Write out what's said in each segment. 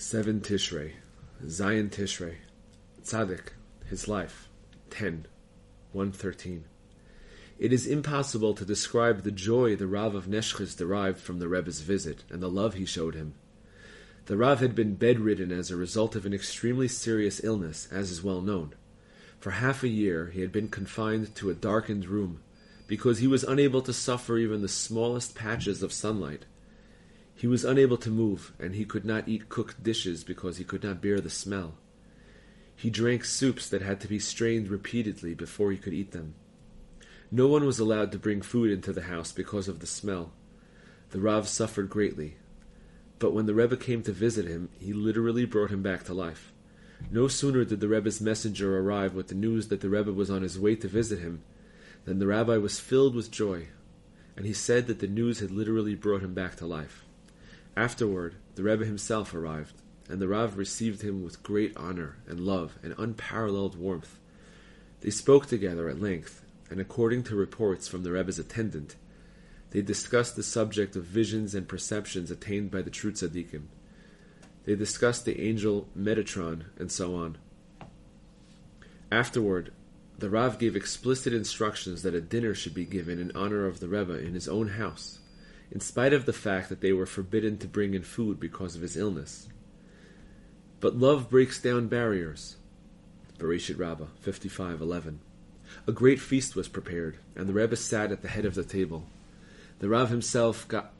7 Tishrei, Zion Tishrei, Tzaddik, his life, 10, 113. It is impossible to describe the joy the Rav of Neshchiz derived from the Rebbe's visit and the love he showed him. The Rav had been bedridden as a result of an extremely serious illness, as is well known. For half a year he had been confined to a darkened room because he was unable to suffer even the smallest patches of sunlight. He was unable to move, and he could not eat cooked dishes because he could not bear the smell. He drank soups that had to be strained repeatedly before he could eat them. No one was allowed to bring food into the house because of the smell. The Rav suffered greatly. But when the Rebbe came to visit him, he literally brought him back to life. No sooner did the Rebbe's messenger arrive with the news that the Rebbe was on his way to visit him than the rabbi was filled with joy, and he said that the news had literally brought him back to life. Afterward, the Rebbe himself arrived, and the Rav received him with great honor and love and unparalleled warmth. They spoke together at length, and according to reports from the Rebbe's attendant, they discussed the subject of visions and perceptions attained by the true tzaddikim. They discussed the angel Metatron and so on. Afterward, the Rav gave explicit instructions that a dinner should be given in honor of the Rebbe in his own house in spite of the fact that they were forbidden to bring in food because of his illness. But love breaks down barriers. Bereshit Rabbah 55:11. A great feast was prepared, and the Rebbe sat at the head of the table. The Rav himself got,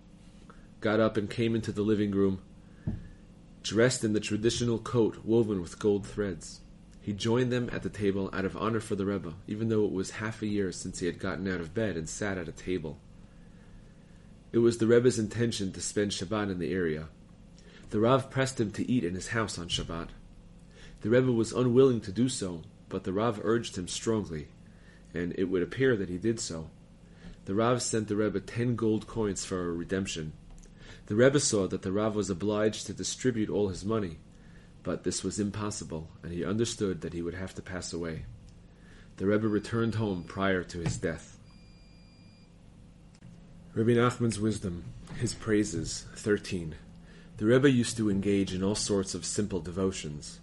got up and came into the living room, dressed in the traditional coat woven with gold threads. He joined them at the table out of honor for the Rebbe, even though it was half a year since he had gotten out of bed and sat at a table. It was the Rebbe's intention to spend Shabbat in the area. The Rav pressed him to eat in his house on Shabbat. The Rebbe was unwilling to do so, but the Rav urged him strongly, and it would appear that he did so. The Rav sent the Rebbe ten gold coins for a redemption. The Rebbe saw that the Rav was obliged to distribute all his money, but this was impossible, and he understood that he would have to pass away. The Rebbe returned home prior to his death. Rabbi Nachman's wisdom, his praises, 13. The Rebbe used to engage in all sorts of simple devotions.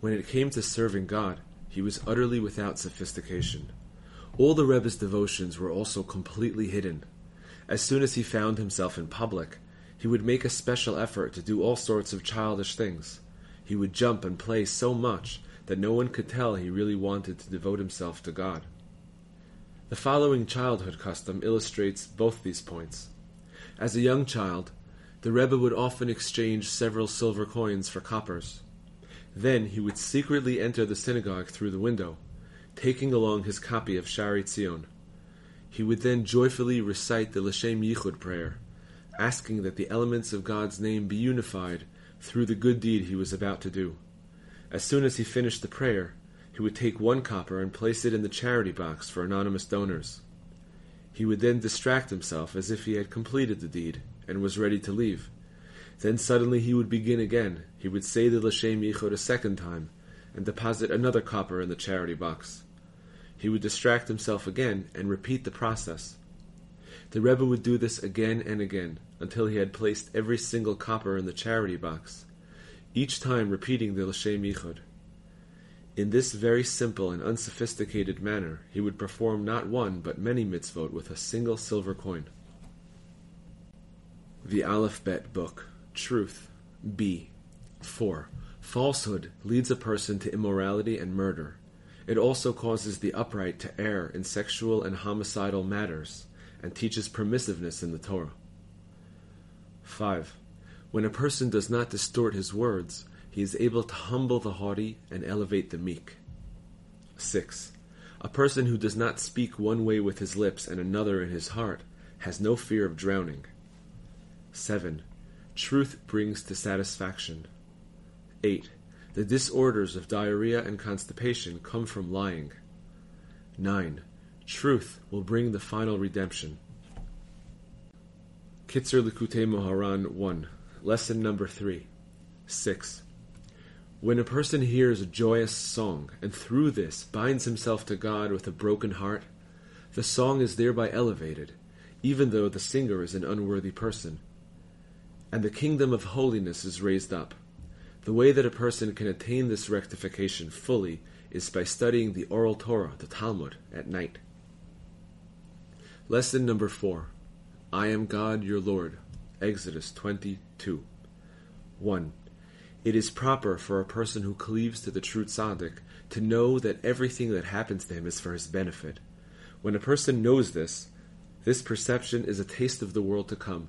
When it came to serving God, he was utterly without sophistication. All the Rebbe's devotions were also completely hidden. As soon as he found himself in public, he would make a special effort to do all sorts of childish things. He would jump and play so much that no one could tell he really wanted to devote himself to God. The following childhood custom illustrates both these points. As a young child, the Rebbe would often exchange several silver coins for coppers. Then he would secretly enter the synagogue through the window, taking along his copy of Sha'arei Tzion. He would then joyfully recite the L'Shem Yichud prayer, asking that the elements of God's name be unified through the good deed he was about to do. As soon as he finished the prayer, he would take one copper and place it in the charity box for anonymous donors. He would then distract himself as if he had completed the deed and was ready to leave. Then suddenly he would begin again. He would say the L'Shem Yichud a second time and deposit another copper in the charity box. He would distract himself again and repeat the process. The Rebbe would do this again and again until he had placed every single copper in the charity box, each time repeating the L'Shem Yichud. In this very simple and unsophisticated manner, he would perform not one but many mitzvot with a single silver coin. The Aleph Bet Book Truth B 4. Falsehood leads a person to immorality and murder. It also causes the upright to err in sexual and homicidal matters, and teaches permissiveness in the Torah. 5. When a person does not distort his words, he is able to humble the haughty and elevate the meek. 6. A person who does not speak one way with his lips and another in his heart has no fear of drowning. 7. Truth brings to satisfaction. 8. The disorders of diarrhea and constipation come from lying. 9. Truth will bring the final redemption. Kitzur Likutei Moharan 1. Lesson number 3. 6. When a person hears a joyous song, and through this binds himself to God with a broken heart, the song is thereby elevated, even though the singer is an unworthy person. And the kingdom of holiness is raised up. The way that a person can attain this rectification fully is by studying the oral Torah, the Talmud, at night. Lesson number four I am God your Lord. Exodus 22. 1. It is proper for a person who cleaves to the true tzaddik to know that everything that happens to him is for his benefit. When a person knows this, this perception is a taste of the world to come.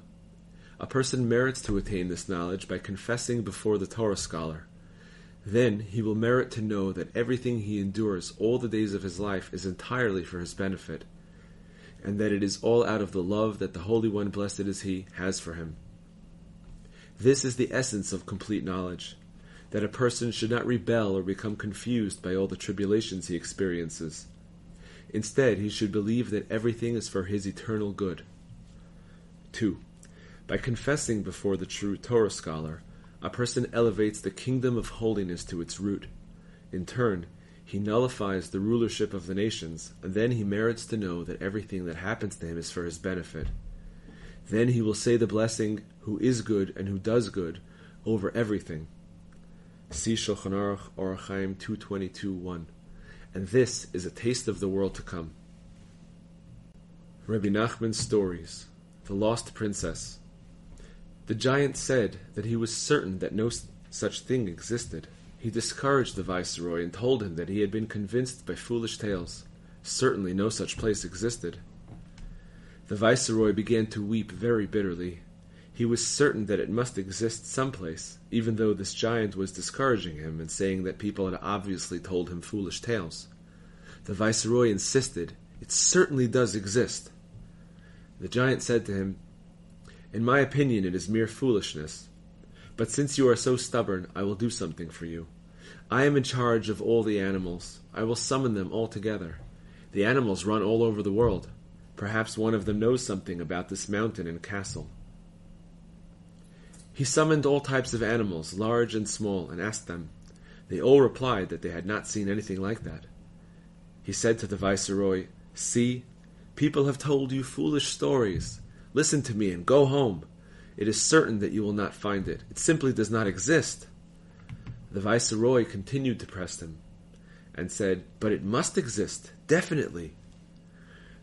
A person merits to attain this knowledge by confessing before the Torah scholar. Then he will merit to know that everything he endures all the days of his life is entirely for his benefit, and that it is all out of the love that the Holy One, blessed is He, has for him. This is the essence of complete knowledge that a person should not rebel or become confused by all the tribulations he experiences. Instead, he should believe that everything is for his eternal good. 2. By confessing before the true Torah scholar, a person elevates the kingdom of holiness to its root. In turn, he nullifies the rulership of the nations, and then he merits to know that everything that happens to him is for his benefit. Then he will say the blessing, who is good and who does good, over everything. See Shulchan Aruch Orach Chaim 222 1. And this is a taste of the world to come. Rabbi Nachman's stories, The Lost Princess. The giant said that he was certain that no such thing existed. He discouraged the viceroy and told him that he had been convinced by foolish tales. Certainly no such place existed. The viceroy began to weep very bitterly. He was certain that it must exist someplace, even though this giant was discouraging him and saying that people had obviously told him foolish tales. The viceroy insisted, It certainly does exist. The giant said to him, In my opinion, it is mere foolishness. But since you are so stubborn, I will do something for you. I am in charge of all the animals. I will summon them all together. The animals run all over the world. Perhaps one of them knows something about this mountain and castle. He summoned all types of animals, large and small, and asked them. They all replied that they had not seen anything like that. He said to the viceroy, See, people have told you foolish stories. Listen to me and go home. It is certain that you will not find it. It simply does not exist. The viceroy continued to press him and said, But it must exist, definitely.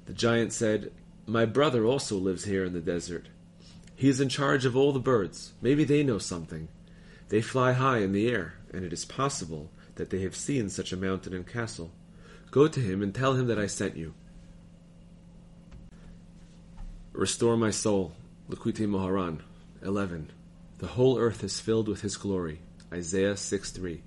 The giant said, My brother also lives here in the desert. He is in charge of all the birds. Maybe they know something. They fly high in the air, and it is possible that they have seen such a mountain and castle. Go to him and tell him that I sent you. Restore my soul. Likutei Moharan. 11. The whole earth is filled with his glory. Isaiah 6 3.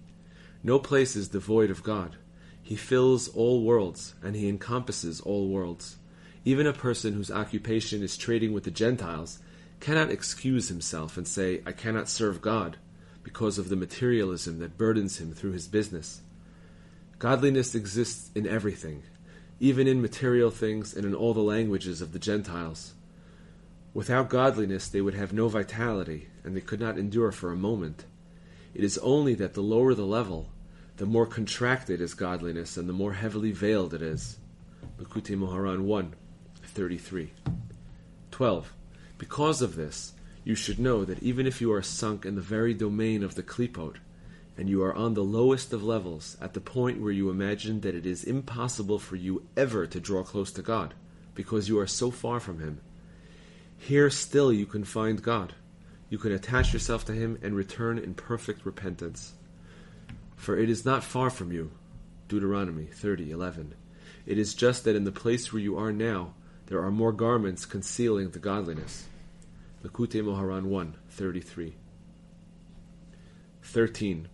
No place is devoid of God. He fills all worlds, and he encompasses all worlds. Even a person whose occupation is trading with the Gentiles cannot excuse himself and say, I cannot serve God, because of the materialism that burdens him through his business. Godliness exists in everything, even in material things and in all the languages of the Gentiles. Without godliness, they would have no vitality, and they could not endure for a moment. It is only that the lower the level, the more contracted is godliness, and the more heavily veiled it is. Likutei Moharan 1, 33. 12. Because of this, you should know that even if you are sunk in the very domain of the klipot, and you are on the lowest of levels, at the point where you imagine that it is impossible for you ever to draw close to God, because you are so far from Him, here still you can find God. You can attach yourself to Him and return in perfect repentance. For it is not far from you. Deuteronomy 30:11. It is just that in the place where you are now, there are more garments concealing the godliness. Likutei Moharan 1:33. 13.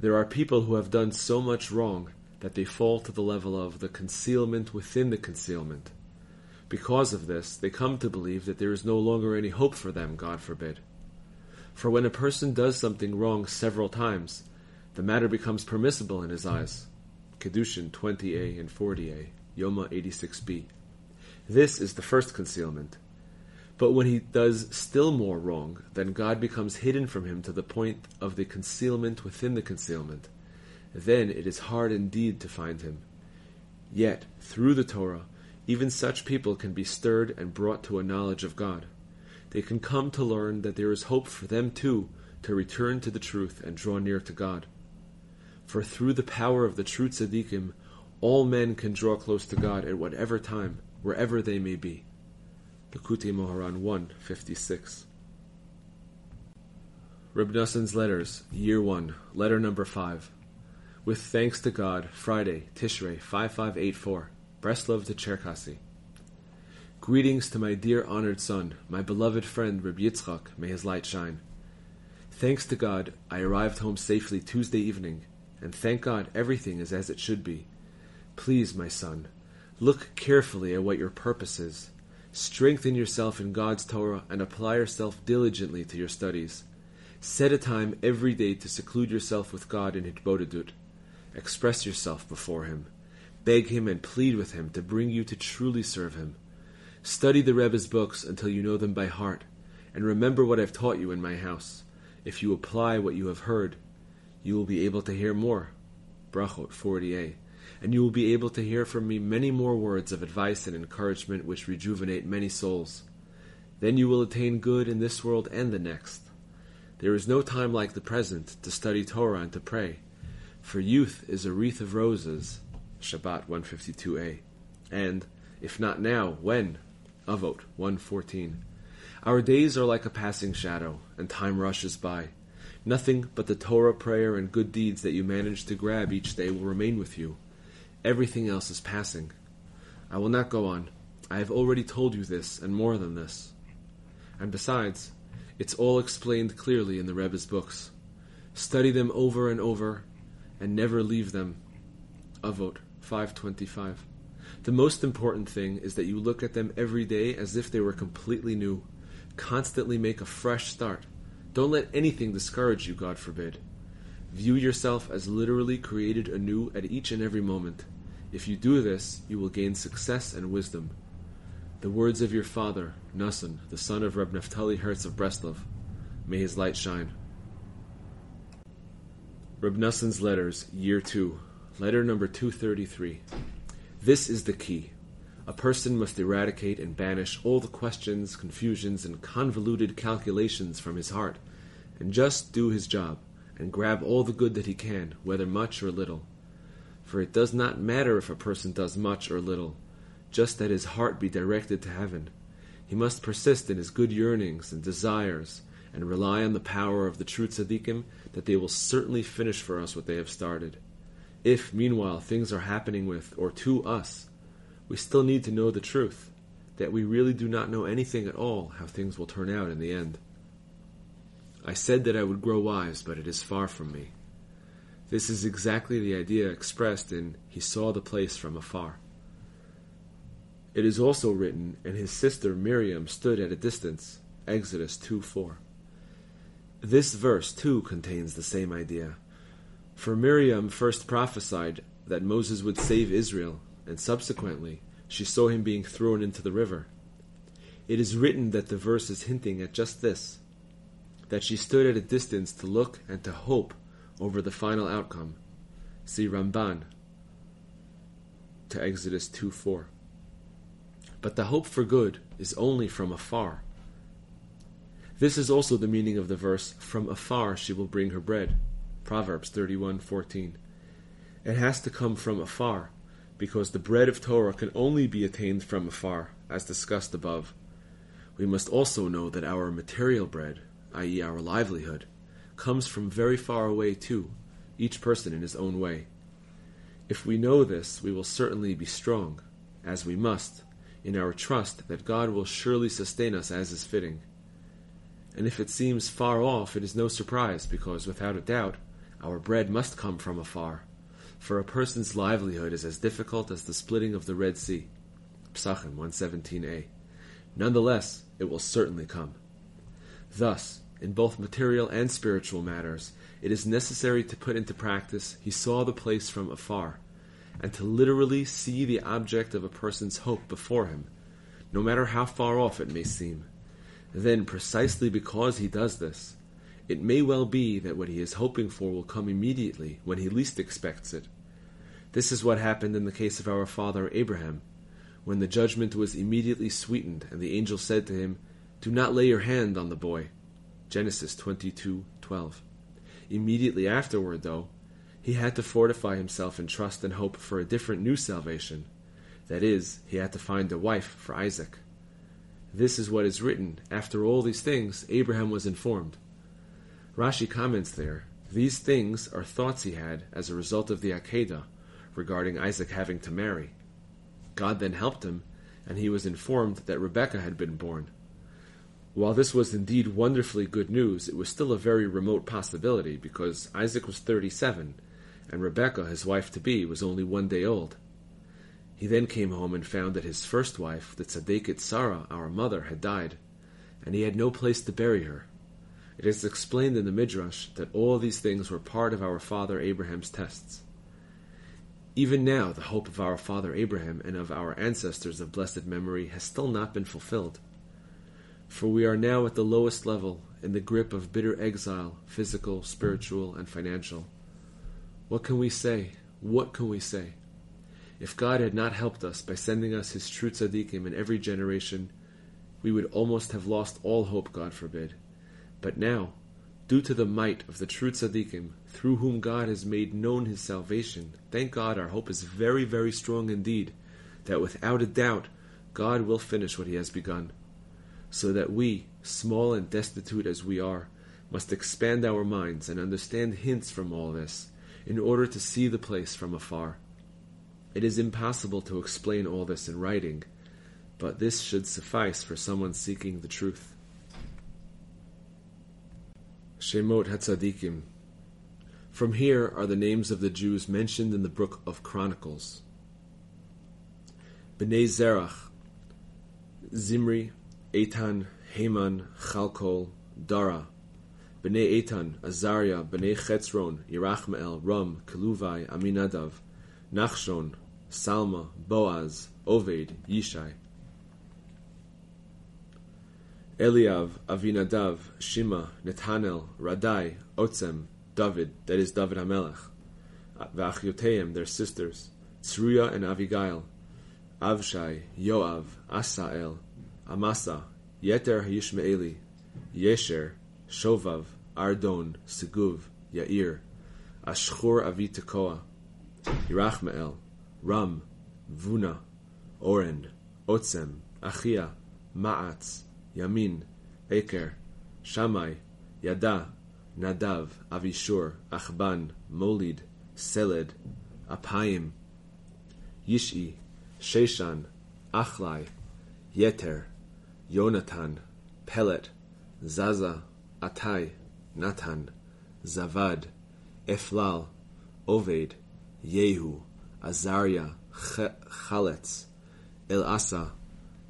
There are people who have done so much wrong that they fall to the level of the concealment within the concealment. Because of this, they come to believe that there is no longer any hope for them, God forbid. For when a person does something wrong several times, the matter becomes permissible in his eyes. Kiddushin 20a and 40a, Yoma 86b. This is the first concealment. But when he does still more wrong, then God becomes hidden from him to the point of the concealment within the concealment. Then it is hard indeed to find him. Yet, through the Torah, even such people can be stirred and brought to a knowledge of God. They can come to learn that there is hope for them too to return to the truth and draw near to God. For through the power of the true tzaddikim, all men can draw close to God at whatever time, wherever they may be. Likutei Moharan 156. Reb Letters, Year 1, Letter Number 5. With thanks to God, Friday, Tishrei 5584, Breslov to Cherkasy. Greetings to my dear honored son, my beloved friend Reb Yitzchak, may his light shine. Thanks to God, I arrived home safely Tuesday evening, and thank God everything is as it should be. Please, my son, look carefully at what your purpose is. Strengthen yourself in God's Torah and apply yourself diligently to your studies. Set a time every day to seclude yourself with God in Hitbodedut. Express yourself before Him. Beg Him and plead with Him to bring you to truly serve Him. Study the Rebbe's books until you know them by heart, and remember what I've taught you in my house. If you apply what you have heard, you will be able to hear more. Brachot 40a. And you will be able to hear from me many more words of advice and encouragement which rejuvenate many souls. Then you will attain good in this world and the next. There is no time like the present to study Torah and to pray, for youth is a wreath of roses. Shabbat 152a. And, if not now, when? Avot 114. Our days are like a passing shadow, and time rushes by. Nothing but the Torah prayer and good deeds that you manage to grab each day will remain with you. Everything else is passing. I will not go on. I have already told you this, and more than this. And besides, it's all explained clearly in the Rebbe's books. Study them over and over, and never leave them. Avot 525. The most important thing is that you look at them every day as if they were completely new. Constantly make a fresh start. Don't let anything discourage you, God forbid. View yourself as literally created anew at each and every moment. If you do this, you will gain success and wisdom. The words of your father, Noson, the son of Reb Naftali Hertz of Breslov. May his light shine. Reb Noson's Letters, Year 2, Letter number 233. This is the key. A person must eradicate and banish all the questions, confusions, and convoluted calculations from his heart, and just do his job, and grab all the good that he can, whether much or little. For it does not matter if a person does much or little just that his heart be directed to heaven. He must persist in his good yearnings and desires, and rely on the power of the true tzaddikim that they will certainly finish for us what they have started. If, meanwhile, things are happening with or to us, we still need to know the truth, that we really do not know anything at all how things will turn out in the end. I said that I would grow wise, but it is far from me. This is exactly the idea expressed in He saw the place from afar. It is also written, and his sister Miriam stood at a distance. Exodus 2 4. This verse too contains the same idea. For Miriam first prophesied that Moses would save Israel, and subsequently she saw him being thrown into the river. It is written that the verse is hinting at just this that she stood at a distance to look and to hope over the final outcome. See Ramban to Exodus 2 4. But the hope for good is only from afar. This is also the meaning of the verse, From afar she will bring her bread. Proverbs 31:14. It has to come from afar, because the bread of Torah can only be attained from afar, as discussed above. We must also know that our material bread, i.e., our livelihood, comes from very far away too, each person in his own way. If we know this, we will certainly be strong, as we must, in our trust that God will surely sustain us as is fitting. And if it seems far off, it is no surprise, because without a doubt, our bread must come from afar. For a person's livelihood is as difficult as the splitting of the Red Sea. Psachim 117a. Nonetheless, it will certainly come. Thus, in both material and spiritual matters, it is necessary to put into practice, He saw the place from afar and to literally see the object of a person's hope before him, no matter how far off it may seem. Then, precisely because he does this, it may well be that what he is hoping for will come immediately when he least expects it. This is what happened in the case of our father Abraham, when the judgment was immediately sweetened, and the angel said to him, Do not lay your hand on the boy. Genesis 22 12. Immediately afterward, though, he had to fortify himself in trust and hope for a different new salvation. That is, he had to find a wife for Isaac. This is what is written. After all these things, Abraham was informed. Rashi comments there these things are thoughts he had as a result of the Akedah regarding Isaac having to marry. God then helped him, and he was informed that Rebekah had been born. While this was indeed wonderfully good news, it was still a very remote possibility because Isaac was 37 and Rebekah, his wife to be, was only one day old. He then came home and found that his first wife, the Tzaddiket Sarah, our mother, had died, and he had no place to bury her. It is explained in the Midrash that all these things were part of our father Abraham's tests. Even now, the hope of our father Abraham and of our ancestors of blessed memory has still not been fulfilled. For we are now at the lowest level, in the grip of bitter exile, physical, spiritual, and financial. What can we say? What can we say? If God had not helped us by sending us his true tzaddikim in every generation, we would almost have lost all hope, God forbid. But now, due to the might of the true tzaddikim, through whom God has made known his salvation, thank God our hope is very, very strong indeed, that without a doubt God will finish what he has begun. So that we, small and destitute as we are, must expand our minds and understand hints from all this, in order to see the place from afar. It is impossible to explain all this in writing, but this should suffice for someone seeking the truth. Shemot Hatzadikim. From here are the names of the Jews mentioned in the book of Chronicles. Bnei Zerach, Zimri, Eitan, Heman, Chalkol, Dara. Bnei Eitan, Azariah, Bnei Chetzron, Yerachmael, Ram, Keluvai, Aminadav, Nachshon, Salma, Boaz, Oved, Yishai. Eliav, Avinadav, Shima, Netanel, Radai, Otzem, David, that is David Hamelech, Vachyoteim, their sisters, Tsruya and Avigail, Avshai, Yoav, Asael, עמסה, יתר הישמעאלי, ישר, שובב, ארדון, סגוב, יאיר, אשחור אבי תקוע, ירחמאל, רם, וונה, אורן, עוצם, אחיה, מעץ, ימין, עקר, שמאי, ידה, נדב, אבישור, אחבן, מוליד, סלד, אפיים, ישעי, ששן, אחלי, יתר, יונתן, פלט, זזה, עתאי, נתן, זבד, אפלל, עובד, יהו, עזריה, חלץ, אלעשה,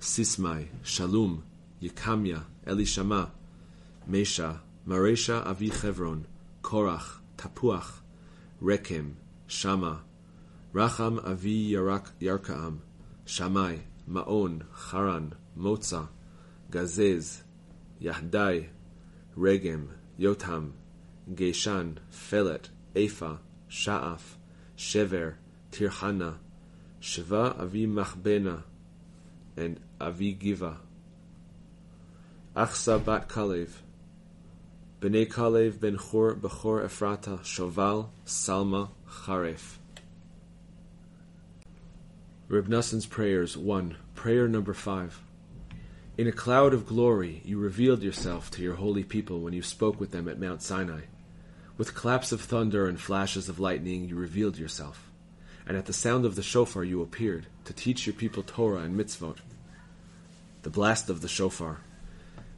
סיסמאי, שלום, יקמיה, אלישמע, משה, מרשה אבי חברון, קורח, תפוח, רקם, שמה, רחם אבי ירקעם, שמאי, מעון, חרן, מוצא, Gazez, Yahdai, Regem, Yotam, Geshan, Felet, Ephah, Sha'af, Shever, Tirhana, Sheva Avi Machbena, and Avi Giva. Achsa bat Kalev, Bnei Kalev ben Chor Bechor Ephrata, Shoval, Salma, Charef. Reb Prayers 1. Prayer number 5. In a cloud of glory you revealed yourself to your holy people when you spoke with them at Mount Sinai. With claps of thunder and flashes of lightning you revealed yourself. And at the sound of the shofar you appeared, to teach your people Torah and mitzvot. The blast of the shofar.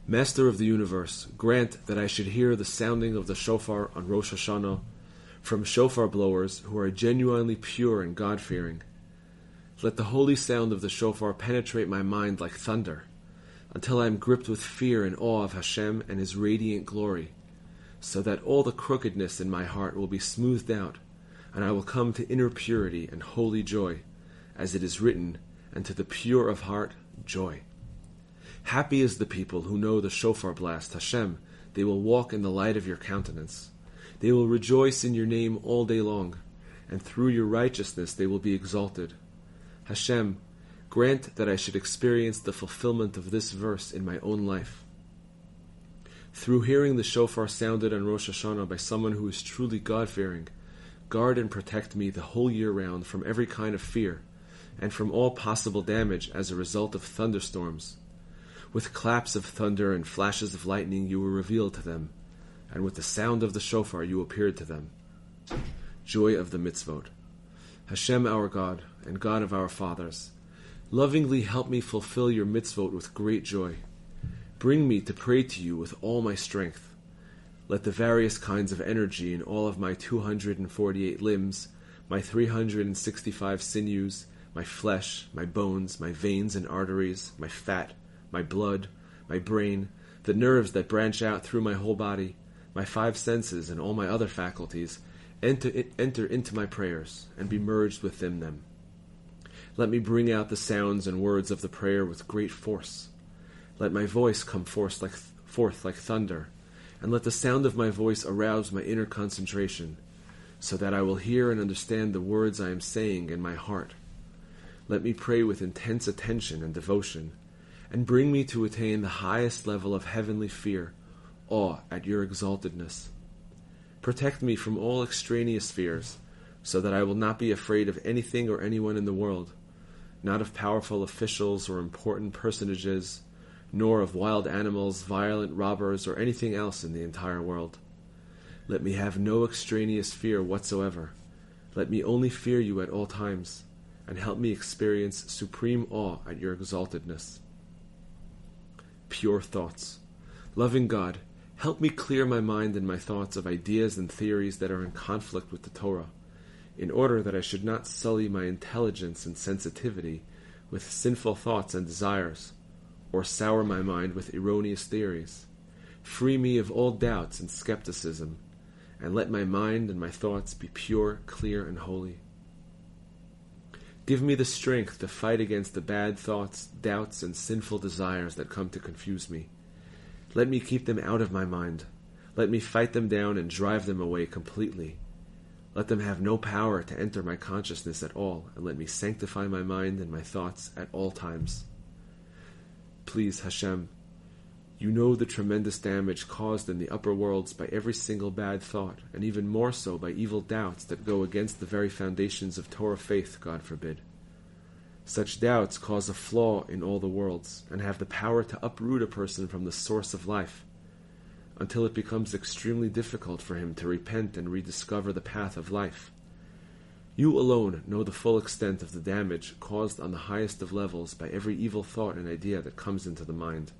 Master of the universe, grant that I should hear the sounding of the shofar on Rosh Hashanah from shofar blowers who are genuinely pure and God fearing. Let the holy sound of the shofar penetrate my mind like thunder, until I am gripped with fear and awe of Hashem and His radiant glory, so that all the crookedness in my heart will be smoothed out, and I will come to inner purity and holy joy, as it is written, and to the pure of heart, joy. Happy is the people who know the shofar blast, Hashem. They will walk in the light of your countenance. They will rejoice in your name all day long, and through your righteousness they will be exalted. Hashem, grant that I should experience the fulfillment of this verse in my own life. Through hearing the shofar sounded on Rosh Hashanah by someone who is truly God fearing, guard and protect me the whole year round from every kind of fear and from all possible damage as a result of thunderstorms. With claps of thunder and flashes of lightning you were revealed to them, and with the sound of the shofar you appeared to them. Joy of the mitzvot. Hashem our God, and God of our fathers, lovingly help me fulfill your mitzvot with great joy. Bring me to pray to you with all my strength. Let the various kinds of energy in all of my 248 limbs, my 365 sinews, my flesh, my bones, my veins and arteries, my fat, my blood, my brain, the nerves that branch out through my whole body, my five senses and all my other faculties, enter, enter into my prayers and be merged within them. Let me bring out the sounds and words of the prayer with great force. Let my voice come forth like, forth like thunder, and let the sound of my voice arouse my inner concentration, so that I will hear and understand the words I am saying in my heart let me pray with intense attention and devotion, and bring me to attain the highest level of heavenly fear, awe at your exaltedness. Protect me from all extraneous fears, so that I will not be afraid of anything or anyone in the world, not of powerful officials or important personages, nor of wild animals, violent robbers, or anything else in the entire world. Let me have no extraneous fear whatsoever. Let me only fear you at all times and help me experience supreme awe at your exaltedness. Pure thoughts. Loving God, help me clear my mind and my thoughts of ideas and theories that are in conflict with the Torah, in order that I should not sully my intelligence and sensitivity with sinful thoughts and desires, or sour my mind with erroneous theories. Free me of all doubts and skepticism, and let my mind and my thoughts be pure, clear, and holy. Give me the strength to fight against the bad thoughts, doubts, and sinful desires that come to confuse me. Let me keep them out of my mind. Let me fight them down and drive them away completely. Let them have no power to enter my consciousness at all, and let me sanctify my mind and my thoughts at all times. Please, Hashem, you know the tremendous damage caused in the upper worlds by every single bad thought, and even more so by evil doubts that go against the very foundations of Torah faith, God forbid. Such doubts cause a flaw in all the worlds, and have the power to uproot a person from the source of life, until it becomes extremely difficult for him to repent and rediscover the path of life. You alone know the full extent of the damage caused on the highest of levels by every evil thought and idea that comes into the mind.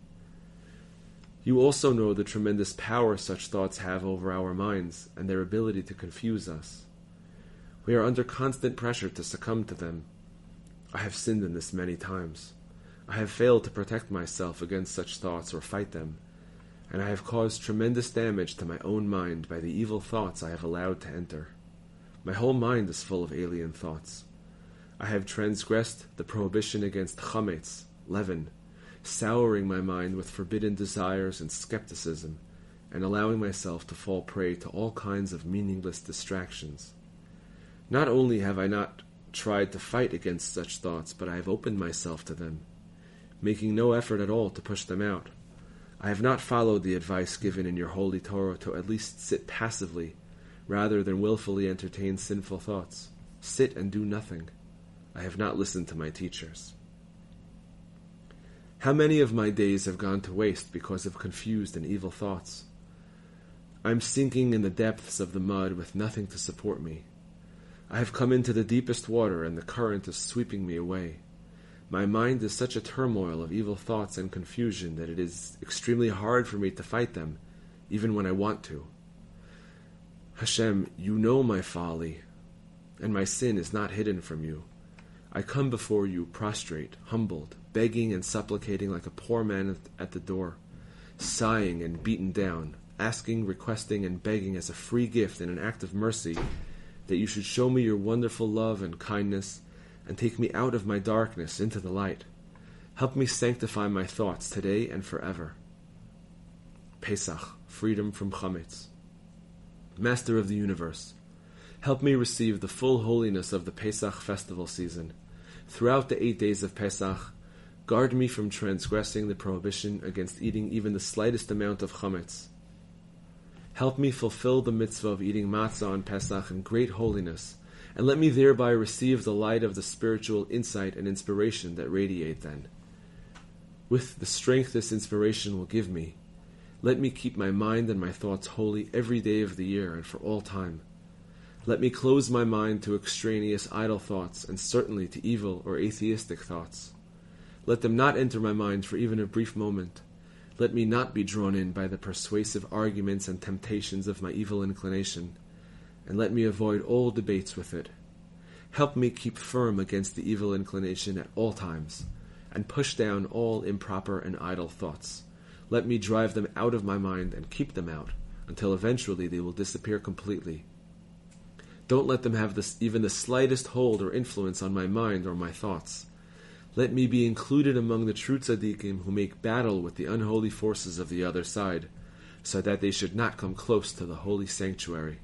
You also know the tremendous power such thoughts have over our minds and their ability to confuse us. We are under constant pressure to succumb to them. I have sinned in this many times. I have failed to protect myself against such thoughts or fight them, and I have caused tremendous damage to my own mind by the evil thoughts I have allowed to enter. My whole mind is full of alien thoughts. I have transgressed the prohibition against chametz, leaven, souring my mind with forbidden desires and skepticism, and allowing myself to fall prey to all kinds of meaningless distractions. Not only have I not tried to fight against such thoughts, but I have opened myself to them, making no effort at all to push them out. I have not followed the advice given in your holy Torah to at least sit passively, rather than wilfully entertain sinful thoughts. Sit and do nothing. I have not listened to my teachers. How many of my days have gone to waste because of confused and evil thoughts? I am sinking in the depths of the mud with nothing to support me. I have come into the deepest water and the current is sweeping me away. My mind is such a turmoil of evil thoughts and confusion that it is extremely hard for me to fight them, even when I want to. Hashem, you know my folly, and my sin is not hidden from you. I come before you prostrate, humbled, begging and supplicating like a poor man at the door, sighing and beaten down, asking, requesting, and begging as a free gift and an act of mercy that you should show me your wonderful love and kindness and take me out of my darkness into the light. Help me sanctify my thoughts today and forever. Pesach, freedom from chametz. Master of the universe, help me receive the full holiness of the Pesach festival season. Throughout the eight days of Pesach, Guard me from transgressing the prohibition against eating even the slightest amount of chametz. Help me fulfill the mitzvah of eating matzah on Pesach in great holiness, and let me thereby receive the light of the spiritual insight and inspiration that radiate then. With the strength this inspiration will give me, let me keep my mind and my thoughts holy every day of the year and for all time. Let me close my mind to extraneous idle thoughts and certainly to evil or atheistic thoughts. Let them not enter my mind for even a brief moment. Let me not be drawn in by the persuasive arguments and temptations of my evil inclination, and let me avoid all debates with it. Help me keep firm against the evil inclination at all times, and push down all improper and idle thoughts. Let me drive them out of my mind and keep them out, until eventually they will disappear completely. Don't let them have this, even the slightest hold or influence on my mind or my thoughts. Let me be included among the true tzaddikim who make battle with the unholy forces of the other side, so that they should not come close to the holy sanctuary.